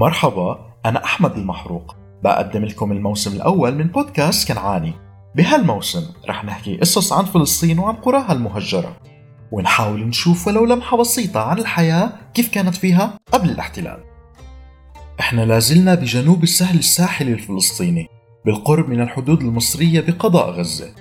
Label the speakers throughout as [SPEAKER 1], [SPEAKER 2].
[SPEAKER 1] مرحبا أنا أحمد المحروق. بقدم لكم الموسم الأول من بودكاست كنعاني. بهالموسم رح نحكي قصص عن فلسطين وعن قراها المهجرة. ونحاول نشوف ولو لمحة بسيطة عن الحياة كيف كانت فيها قبل الاحتلال. إحنا لازلنا بجنوب السهل الساحلي الفلسطيني بالقرب من الحدود المصرية بقضاء غزة.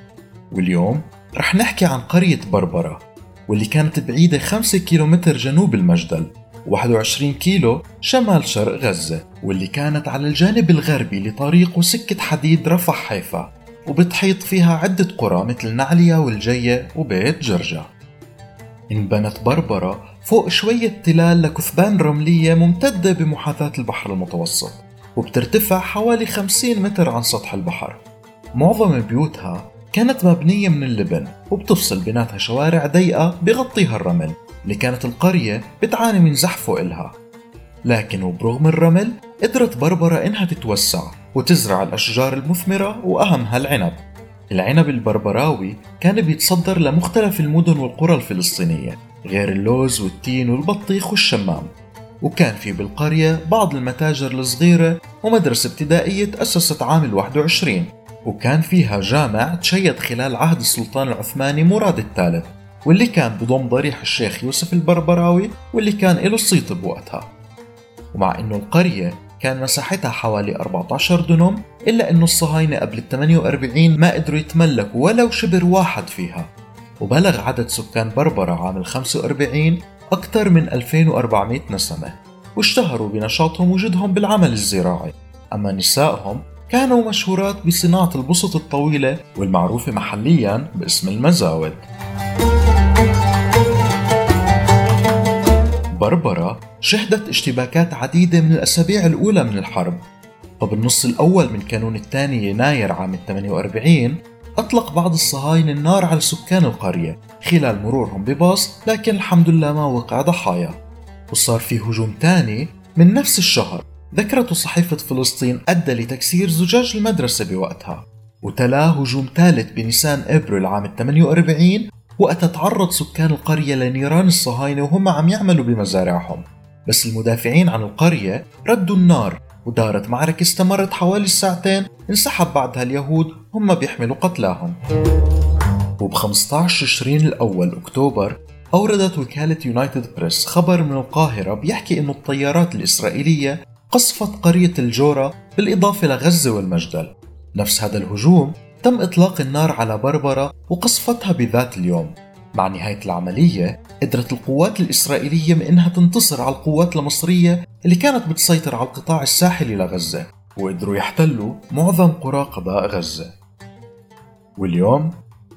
[SPEAKER 1] واليوم رح نحكي عن قرية بربرة واللي كانت بعيدة 5 كيلومتر جنوب المجدل. 21 كيلو شمال شرق غزة واللي كانت على الجانب الغربي لطريق وسكة حديد رفح حيفا وبتحيط فيها عدة قرى مثل نعليا والجية وبيت جرجا انبنت بربرة فوق شوية تلال لكثبان رملية ممتدة بمحاذاة البحر المتوسط وبترتفع حوالي 50 متر عن سطح البحر. معظم بيوتها كانت مبنية من اللبن وبتفصل بيناتها شوارع ضيقة بغطيها الرمل. اللي كانت القرية بتعاني من زحفه إلها لكن وبرغم الرمل قدرت بربرة إنها تتوسع وتزرع الأشجار المثمرة وأهمها العنب. العنب البربراوي كان بيتصدر لمختلف المدن والقرى الفلسطينية غير اللوز والتين والبطيخ والشمام. وكان في بالقرية بعض المتاجر الصغيرة ومدرسة ابتدائية تأسست عام الواحد وعشرين وكان فيها جامع تشيد خلال عهد السلطان العثماني مراد الثالث. واللي كان بضم ضريح الشيخ يوسف البربراوي واللي كان له صيت بوقتها. ومع إنه القرية كان مساحتها حوالي 14 دنم إلا أنه الصهاينة قبل ال 48 ما قدروا يتملكوا ولو شبر واحد فيها. وبلغ عدد سكان بربرة عام ال 45 أكثر من 2400 نسمة واشتهروا بنشاطهم وجودهم بالعمل الزراعي. أما نسائهم كانوا مشهورات بصناعة البسط الطويلة والمعروفة محليا باسم المزاود شهدت اشتباكات عديدة من الأسابيع الأولى من الحرب. فبالنص الأول من كانون الثاني يناير عام 48 أطلق بعض الصهاينة النار على سكان القرية خلال مرورهم بباص لكن الحمد لله ما وقع ضحايا. وصار في هجوم ثاني من نفس الشهر ذكرته صحيفة فلسطين أدى لتكسير زجاج المدرسة بوقتها. وتلاه هجوم ثالث بنيسان إبريل عام 48 وقتها تعرض سكان القرية لنيران الصهاينة وهم عم يعملوا بمزارعهم. بس المدافعين عن القرية ردوا النار ودارت معركة استمرت حوالي ساعتين انسحب بعدها اليهود هم بيحملوا قتلاهم. وب 15 تشرين الأول أكتوبر أوردت وكالة يونايتد بريس خبر من القاهرة بيحكي إنه الطيارات الإسرائيلية قصفت قرية الجورة بالإضافة لغزة والمجدل. نفس هذا الهجوم تم إطلاق النار على بربرة وقصفتها بذات اليوم. مع نهاية العملية قدرت القوات الإسرائيلية من إنها تنتصر على القوات المصرية اللي كانت بتسيطر على القطاع الساحلي لغزة وقدروا يحتلوا معظم قرى قضاء غزة. واليوم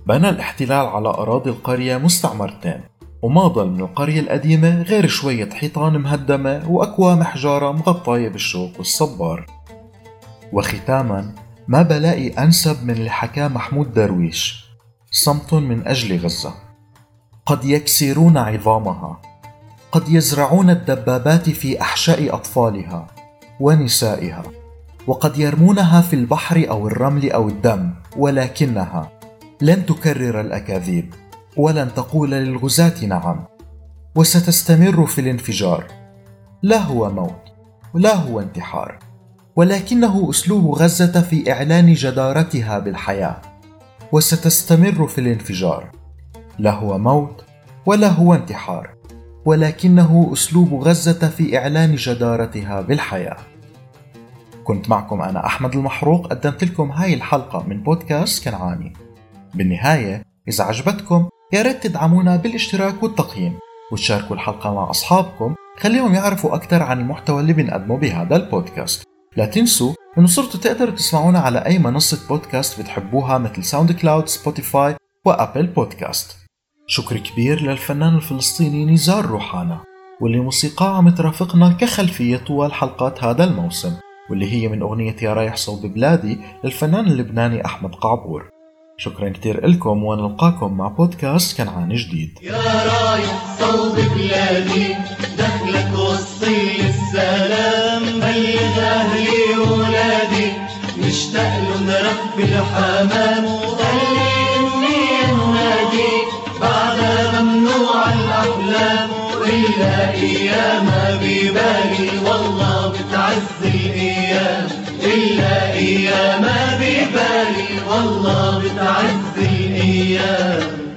[SPEAKER 1] بنى الاحتلال على أراضي القرية مستعمرتين وما ضل من القرية القديمة غير شوية حيطان مهدمة وأكوام حجارة مغطاية بالشوك والصبار. وختاما ما بلاقي أنسب من اللي حكاه محمود درويش صمت من أجل غزة. قد يكسرون عظامها قد يزرعون الدبابات في أحشاء أطفالها ونسائها وقد يرمونها في البحر أو الرمل أو الدم ولكنها لن تكرر الأكاذيب ولن تقول للغزاة نعم وستستمر في الانفجار. لا هو موت ولا هو انتحار ولكنه أسلوب غزة في إعلان جدارتها بالحياة وستستمر في الانفجار. لا هو موت ولا هو انتحار ولكنه أسلوب غزة في إعلان جدارتها بالحياة. كنت معكم أنا أحمد المحروق قدمت لكم هاي الحلقة من بودكاست كنعاني. بالنهاية إذا عجبتكم يا ريت تدعمونا بالاشتراك والتقييم وتشاركوا الحلقة مع أصحابكم خليهم يعرفوا أكثر عن المحتوى اللي بنقدمه بهذا البودكاست. لا تنسوا إنه صرتوا تقدروا تسمعونا على أي منصة بودكاست بتحبوها مثل SoundCloud Spotify و Apple Podcast. شكر كبير للفنان الفلسطيني نزار روحانا واللي موسيقاه عم ترافقنا كخلفية طوال حلقات هذا الموسم واللي هي من أغنية يا رايح صوب بلادي للفنان اللبناني أحمد قعبور. شكرا كتير لكم ونلقاكم مع بودكاست كنعان جديد.
[SPEAKER 2] يا رايح صوب بلادي دخلك وصي السلام بلغ أهلي وولادي مشتاق لهم رب الحمام ليلى أيام ببالي والله بتعز الأيام. ليلى أيام ببالي والله بتعز الأيام.